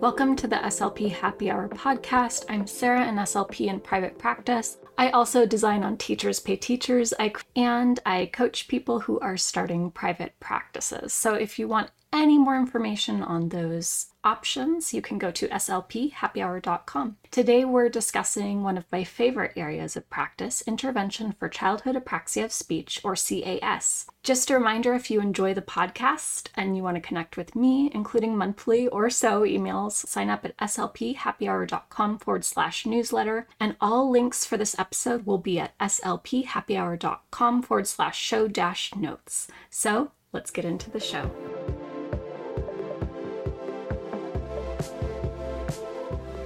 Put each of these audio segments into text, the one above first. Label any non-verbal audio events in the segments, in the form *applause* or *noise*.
Welcome to the SLP Happy Hour podcast. I'm Sarah, an SLP in private practice. I also design on Teachers Pay Teachers, I, and I coach people who are starting private practices. So if you want any more information on those options, you can go to slphappyhour.com. Today, we're discussing one of my favorite areas of practice intervention for childhood apraxia of speech, or CAS. Just a reminder if you enjoy the podcast and you want to connect with me, including monthly or so emails, sign up at slphappyhour.com forward slash newsletter. And all links for this episode will be at slphappyhour.com forward slash show dash notes. So let's get into the show.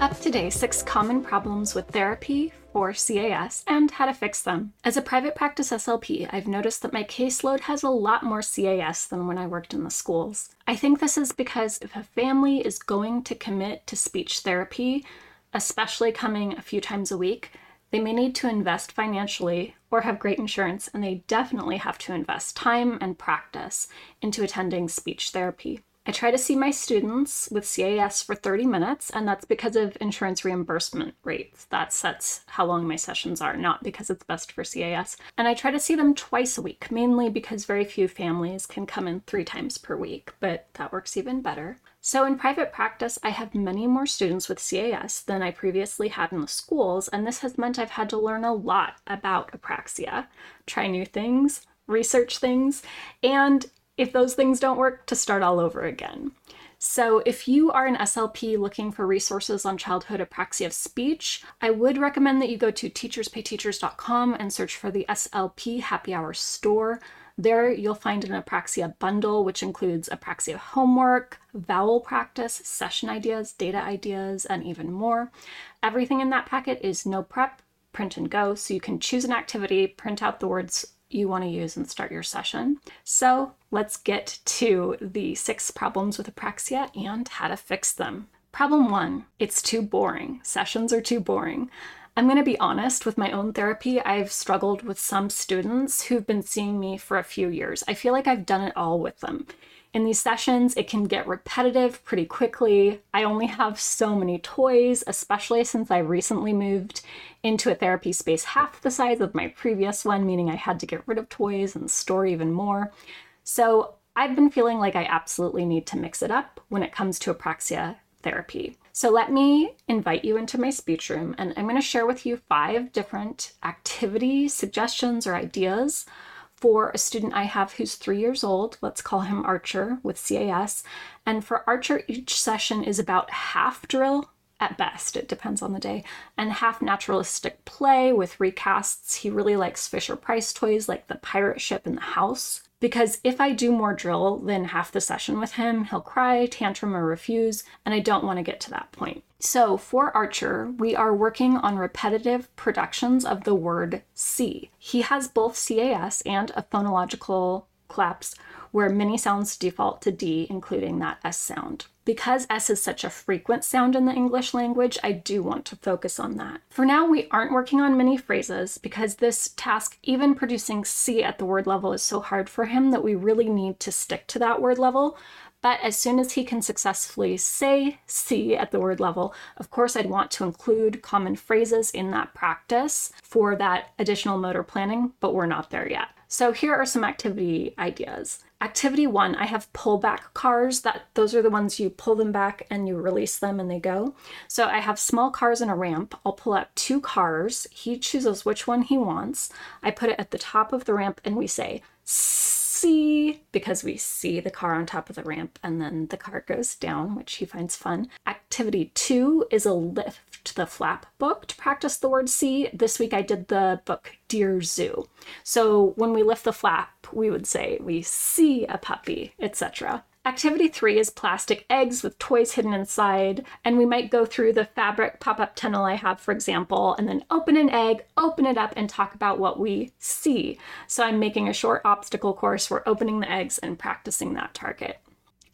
Up today, six common problems with therapy for CAS and how to fix them. As a private practice SLP, I've noticed that my caseload has a lot more CAS than when I worked in the schools. I think this is because if a family is going to commit to speech therapy, especially coming a few times a week, they may need to invest financially or have great insurance, and they definitely have to invest time and practice into attending speech therapy. I try to see my students with CAS for 30 minutes, and that's because of insurance reimbursement rates. That sets how long my sessions are, not because it's best for CAS. And I try to see them twice a week, mainly because very few families can come in three times per week, but that works even better. So, in private practice, I have many more students with CAS than I previously had in the schools, and this has meant I've had to learn a lot about apraxia, try new things, research things, and if those things don't work, to start all over again. So, if you are an SLP looking for resources on childhood apraxia of speech, I would recommend that you go to teacherspayteachers.com and search for the SLP Happy Hour store. There, you'll find an apraxia bundle, which includes apraxia homework, vowel practice, session ideas, data ideas, and even more. Everything in that packet is no prep, print and go, so you can choose an activity, print out the words you want to use and start your session. So let's get to the six problems with apraxia and how to fix them. Problem one, it's too boring. Sessions are too boring. I'm going to be honest with my own therapy. I've struggled with some students who've been seeing me for a few years. I feel like I've done it all with them. In these sessions, it can get repetitive pretty quickly. I only have so many toys, especially since I recently moved into a therapy space half the size of my previous one, meaning I had to get rid of toys and store even more. So I've been feeling like I absolutely need to mix it up when it comes to apraxia therapy. So let me invite you into my speech room and I'm going to share with you five different activity suggestions or ideas for a student I have who's three years old. Let's call him Archer with CAS. And for Archer, each session is about half drill at best, it depends on the day, and half naturalistic play with recasts. He really likes Fisher Price toys like the pirate ship and the house. Because if I do more drill than half the session with him, he'll cry, tantrum, or refuse, and I don't want to get to that point. So for Archer, we are working on repetitive productions of the word see. He has both CAS and a phonological collapse where many sounds default to D, including that S sound. Because S is such a frequent sound in the English language, I do want to focus on that. For now, we aren't working on many phrases because this task, even producing see at the word level, is so hard for him that we really need to stick to that word level. But as soon as he can successfully say see at the word level, of course, I'd want to include common phrases in that practice for that additional motor planning, but we're not there yet. So here are some activity ideas. Activity one, I have pullback cars. That those are the ones you pull them back and you release them and they go. So I have small cars and a ramp. I'll pull out two cars. He chooses which one he wants. I put it at the top of the ramp and we say see because we see the car on top of the ramp and then the car goes down, which he finds fun. Activity two is a lift the flap book to practice the word see. This week I did the book Dear Zoo. So when we lift the flap, we would say we see a puppy, etc. Activity three is plastic eggs with toys hidden inside, and we might go through the fabric pop up tunnel I have, for example, and then open an egg, open it up, and talk about what we see. So I'm making a short obstacle course, we're opening the eggs and practicing that target.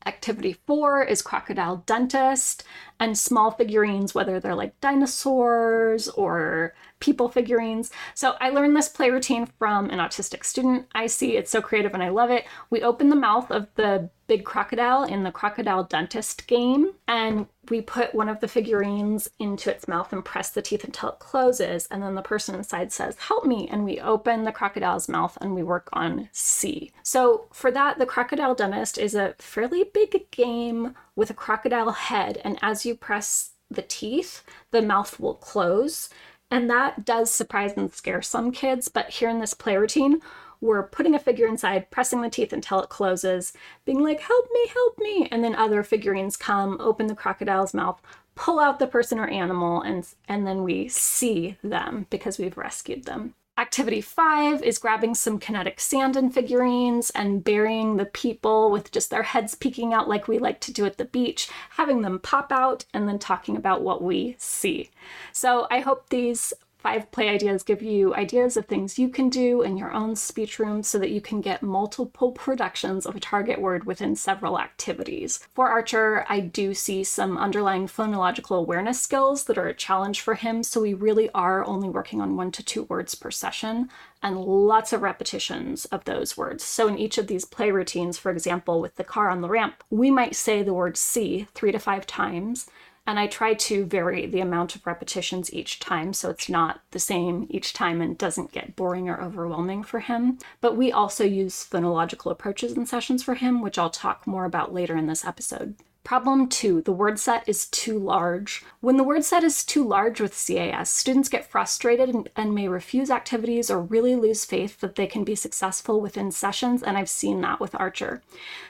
Activity four is crocodile dentist and small figurines, whether they're like dinosaurs or people figurines. So I learned this play routine from an autistic student. I see it's so creative and I love it. We open the mouth of the big crocodile in the crocodile dentist game and we put one of the figurines into its mouth and press the teeth until it closes and then the person inside says help me and we open the crocodile's mouth and we work on see so for that the crocodile dentist is a fairly big game with a crocodile head and as you press the teeth the mouth will close and that does surprise and scare some kids but here in this play routine we're putting a figure inside, pressing the teeth until it closes, being like, help me, help me. And then other figurines come, open the crocodile's mouth, pull out the person or animal, and, and then we see them because we've rescued them. Activity five is grabbing some kinetic sand and figurines and burying the people with just their heads peeking out like we like to do at the beach, having them pop out, and then talking about what we see. So I hope these Five play ideas give you ideas of things you can do in your own speech room so that you can get multiple *laughs* productions of a target word within several activities. For Archer, I do see some underlying phonological awareness skills that are a challenge for him, so we really are only working on one to two words per session and lots of repetitions of those words. So in each of these play routines, for example, with the car on the ramp, we might say the word see three to five times and I try to vary the amount of repetitions each time so it's not the same each time and doesn't get boring or overwhelming for him. But we also use phonological approaches in sessions for him, which I'll talk more about later in this episode. Problem two, the word set is too large. When the word set is too large with CAS, students get frustrated and, and, may refuse activities or really lose faith that they can be successful within sessions, and I've seen that with Archer.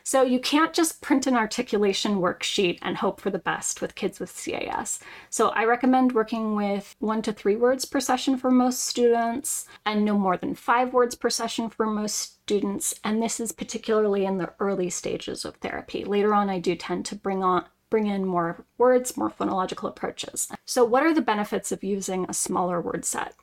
So you can't just print an articulation worksheet and hope for the best with kids with CAS. So I recommend working with one to three words per session for most students and no more than five words per session for most students, and this is particularly in the early stages of therapy. Later on, I do tend to bring on bring in more words, more phonological approaches. So, what are the benefits of using a smaller word set?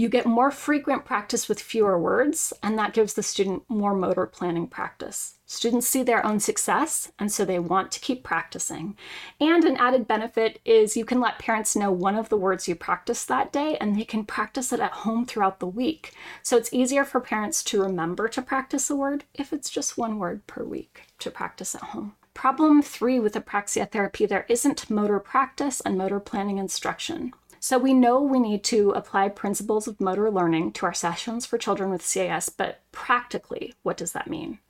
You get more frequent practice with fewer words, and that gives the student more motor planning practice. Students see their own success, and so they want to keep practicing. And an added benefit is you can let parents know one of the words you practiced that day, and they can practice it at home throughout the week. So it's easier for parents to remember to practice a word if it's just one word per week to practice at home. Problem three with apraxia therapy there isn't motor practice and motor planning instruction. So we know we need to apply principles of motor learning to our sessions for children with CAS, but practically, what does that mean?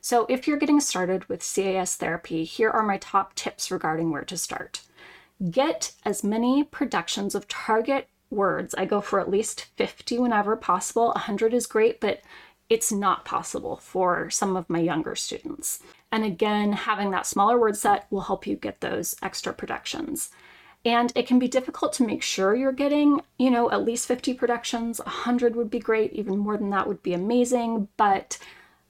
So if you're getting started with CAS therapy, here are my top tips regarding where to start. Get as many productions of target words. I go for at least 50 whenever possible. 100 is great, but it's not possible for some of my younger students. And again, having that smaller word set will help you get those extra productions. And it can be difficult to make sure you're getting, you know, at least 50 productions. 100 would be great. Even more than that would be amazing. But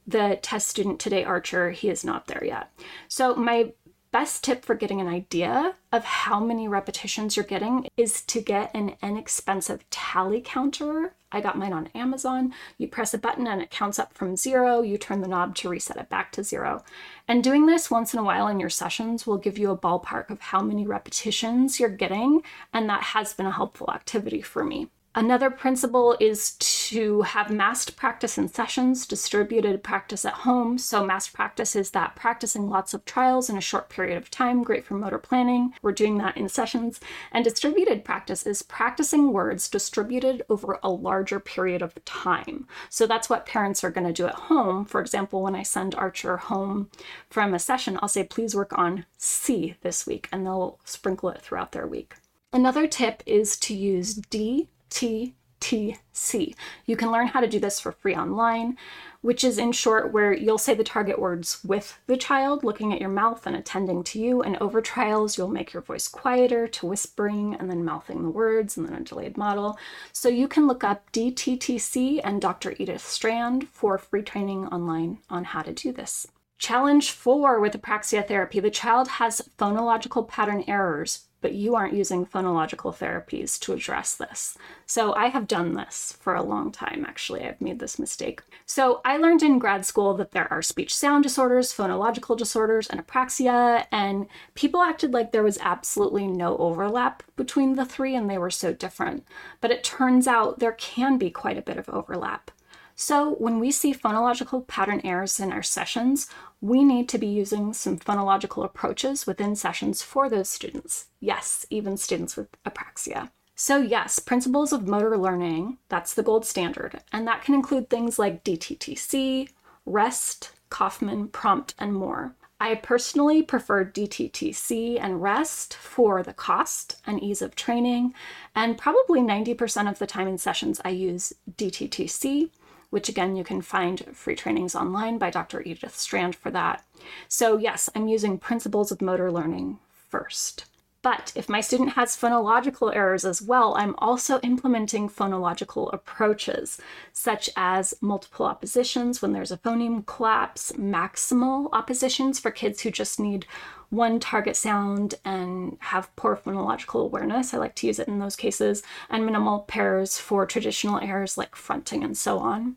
the test student today, Archer, he is not there yet. So, my best tip for getting an idea of how many repetitions you're getting is to get an inexpensive tally counter. I got mine on Amazon. You press a button and it counts up from zero. You turn the knob to reset it back to zero. And doing this once in a while in your sessions will give you a ballpark of how many repetitions you're getting. And that has been a helpful activity for me. Another principle is to have massed practice in sessions, distributed practice at home. So, massed practice is that practicing lots of trials in a short period of time, great for motor planning. We're doing that in sessions. And distributed practice is practicing words distributed over a larger period of time. So, that's what parents are going to do at home. For example, when I send Archer home from a session, I'll say, please work on see this week, and they'll sprinkle it throughout their week. Another tip is to use D TTC. You can learn how to do this for free online, which is in short where you'll say the target words with the child looking at your mouth and attending to you, and over trials you'll make your voice quieter to whispering and then mouthing the words and then a delayed model. So you can look up DTTC and Dr. Edith Strand for free training online on how to do this. Challenge four with apraxia therapy the child has phonological pattern errors but you aren't using phonological therapies to address this. So I have done this for a long time, actually. I've made this mistake. So I learned in grad school that there are speech sound disorders, phonological disorders, and apraxia, and people acted like there was absolutely no overlap between the three and they were so different. But it turns out there can be quite a bit of overlap. So when we see phonological pattern errors in our sessions, we need to be using some phonological approaches within sessions for those students. Yes, even students with apraxia. So, yes, principles of motor learning, that's the gold standard, and that can include things like DTTC, REST, Kaufman, prompt, and more. I personally prefer DTTC and REST for the cost and ease of training, and probably 90% of the time in sessions I use DTTC which again, you can find free trainings online by Dr. Edith Strand for that. So, yes, I'm using principles of motor learning first. But if my student has phonological errors as well, I'm also implementing phonological approaches, such as multiple oppositions when there's a phoneme collapse, maximal oppositions for kids who just need one target sound and have poor phonological awareness. I like to use it in those cases, and minimal pairs for traditional errors like fronting and so on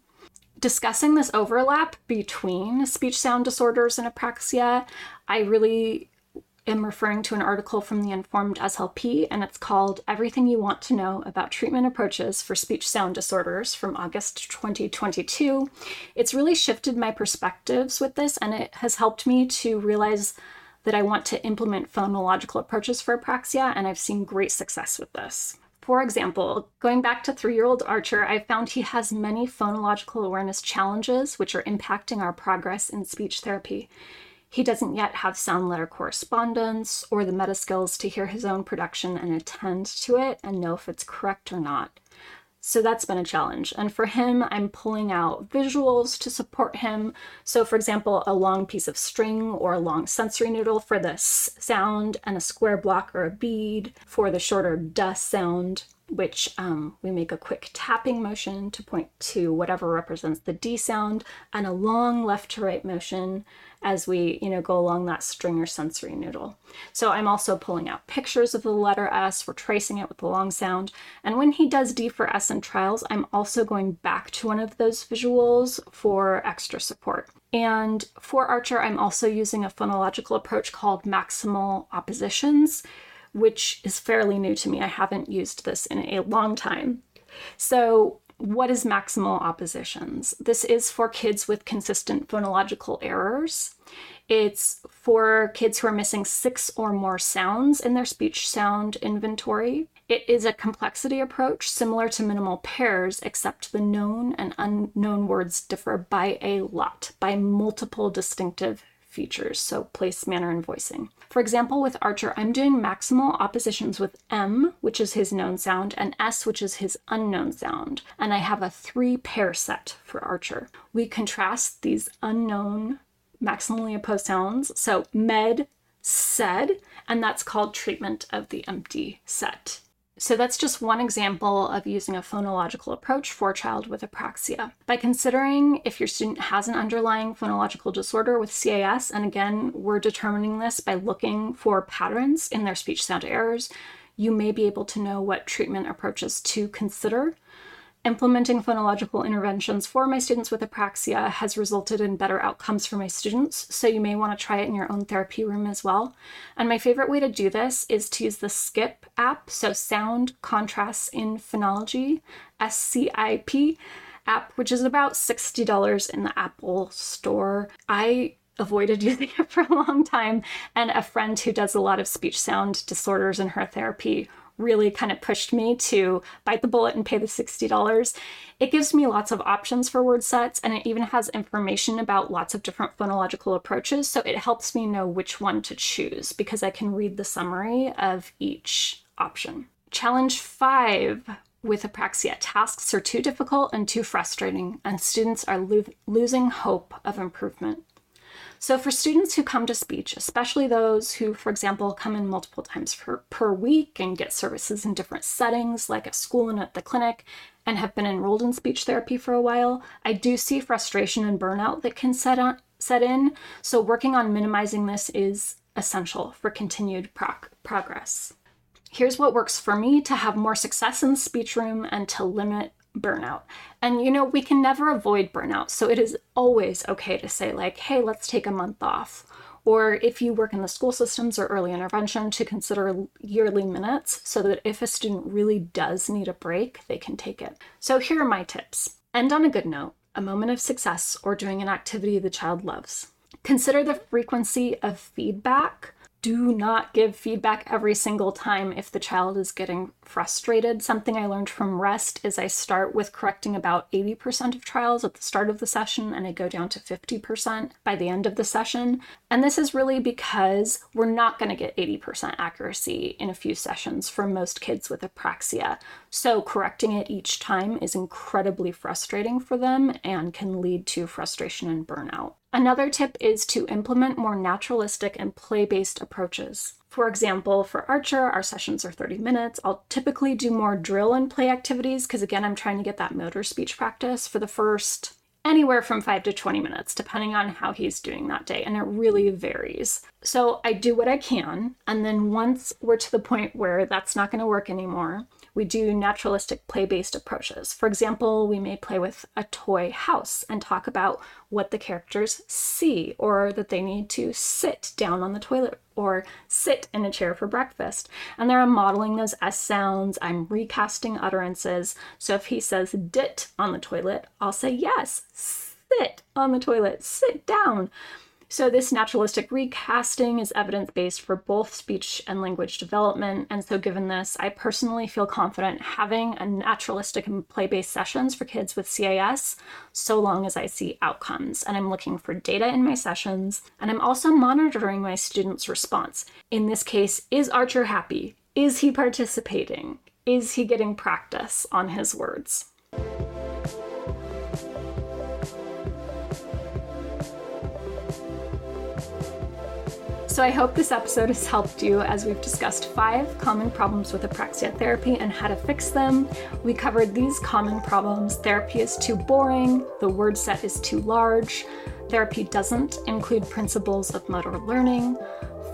discussing this overlap between speech sound disorders and apraxia, I really am referring to an article from the Informed SLP, and it's called Everything You Want to Know About Treatment Approaches for Speech Sound Disorders from August 2022. It's really shifted my perspectives with this, and it has helped me to realize that I want to implement phonological approaches for apraxia, and I've seen great success with this. For example, going back to three year old Archer, I found he has many phonological awareness challenges which are impacting our progress in speech therapy. He doesn't yet have sound letter correspondence or the meta skills to hear his own production and attend to it and know if it's correct or not. So that's been a challenge. And for him, I'm pulling out visuals to support him. So, for example, a long piece of string or a long sensory noodle for the s sound, and a square block or a bead for the shorter duh sound which um, we make a quick tapping motion to point to whatever represents the D sound, and a long left to right motion as we, you know, go along that string or sensory noodle. So I'm also pulling out pictures of the letter S, we're tracing it with the long sound, and when he does D for S in trials, I'm also going back to one of those visuals for extra support. And for Archer, I'm also using a phonological approach called maximal oppositions which is fairly new to me. I haven't used this in a long time. So, what is maximal oppositions? This is for kids with consistent phonological errors. It's for kids who are missing six or more sounds in their speech sound inventory. It is a complexity approach similar to minimal pairs, except the known and unknown words differ by a lot, by multiple distinctive features, so place, manner, and voicing. For example, with Archer, I'm doing maximal oppositions with M, which is his known sound, and S, which is his unknown sound. And I have a three pair set for Archer. We contrast these unknown maximally opposed sounds. So med, said, and that's called treatment of the empty set. So that's just one example of using a phonological approach for a child with apraxia. By considering if your student has an underlying phonological disorder with CAS, and again, we're determining this by looking for patterns in their speech sound errors, you may be able to know what treatment approaches to consider Implementing phonological interventions for my students with apraxia has resulted in better outcomes for my students, so you may want to try it in your own therapy room as well. And my favorite way to do this is to use the SCIP app, so Sound Contrasts in Phonology, SCIP app, which is about $60 in the Apple Store. I avoided *laughs* using it for a long time, and a friend who does a lot of speech sound disorders in her therapy really kind of pushed me to bite the bullet and pay the $60. It gives me lots of options for word sets and it even has information about lots of different phonological approaches. So it helps me know which one to choose because I can read the summary of each option. Challenge five with apraxia tasks are too difficult and too frustrating, and students are lo- losing hope of improvement. So, for students who come to speech, especially those who, for example, come in multiple times per, per week and get services in different settings, like at school and at the clinic, and have been enrolled in speech therapy for a while, I do see frustration and burnout that can set, on, set in. So, working on minimizing this is essential for continued progress. Here's what works for me to have more success in the speech room and to limit burnout. And you know, we can never avoid burnout. So it is always okay to say, like, hey, let's take a month off. Or if you work in the school systems or early intervention, to consider yearly minutes so that if a student really does need a break, they can take it. So here are my tips end on a good note, a moment of success, or doing an activity the child loves. Consider the frequency of feedback do not give feedback every single time if the child is getting frustrated. Something I learned from REST is I start with correcting about 80% of trials at the start of the session and I go down to 50% by the end of the session. And this is really because we're not going to get 80% accuracy in a few sessions for most kids with apraxia. So correcting it each time is incredibly frustrating for them and can lead to frustration and burnout. Another tip is to implement more naturalistic and play based approaches. For example, for Archer, our sessions are 30 minutes. I'll typically do more drill and play activities because, again, I'm trying to get that motor speech practice for the first anywhere from 5 to 20 minutes, depending on how he's doing that day, and it really varies. So I do what I can, and then once we're to the point where that's not going to work anymore, we do naturalistic play based approaches. For example, we may play with a toy house and talk about what the characters see, or that they need to sit down on the toilet or sit in a chair for breakfast. And there I'm modeling those S sounds, I'm recasting utterances. So if he says dit on the toilet, I'll say yes, sit on the toilet, sit down. So, this naturalistic recasting is evidence based for both speech and language development. And so, given this, I personally feel confident having a naturalistic and play based sessions for kids with CAS so long as I see outcomes. And I'm looking for data in my sessions. And I'm also monitoring my students' response. In this case, is Archer happy? Is he participating? Is he getting practice on his words? So I hope this episode has helped you as we've discussed five common problems with apraxia therapy and how to fix them. We covered these common problems therapy is too boring, the word set is too large, therapy doesn't include principles of motor learning,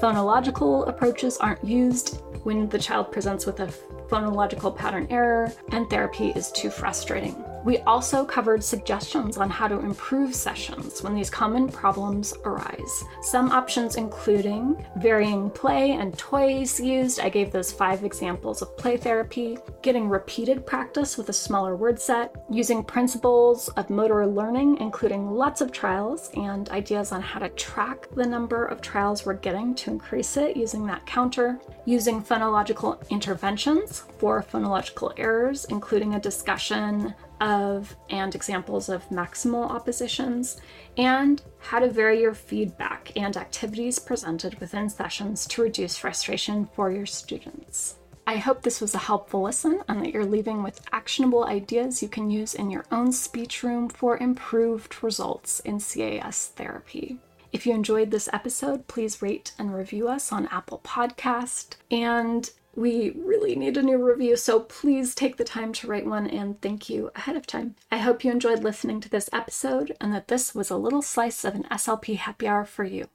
phonological approaches aren't used when the child presents with a phonological pattern error, and therapy is too frustrating. We also covered suggestions on how to improve sessions when these common problems arise. Some options including varying play and toys used. I gave those five examples of play therapy, getting repeated practice with a smaller word set, using principles of motor learning, including lots of trials and ideas on how to track the number of trials we're getting to increase it using that counter, using phonological interventions for phonological errors, including a discussion of and examples of maximal oppositions, and how to vary your feedback and activities presented within sessions to reduce frustration for your students. I hope this was a helpful listen and that you're leaving with actionable ideas you can use in your own speech room for improved results in CAS therapy. If you enjoyed this episode, please rate and review us on Apple Podcast and we really need a new review, so please take the time to write one and thank you ahead of time. I hope you enjoyed listening to this episode and that this was a little slice of an SLP happy hour for you.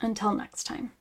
Until next time.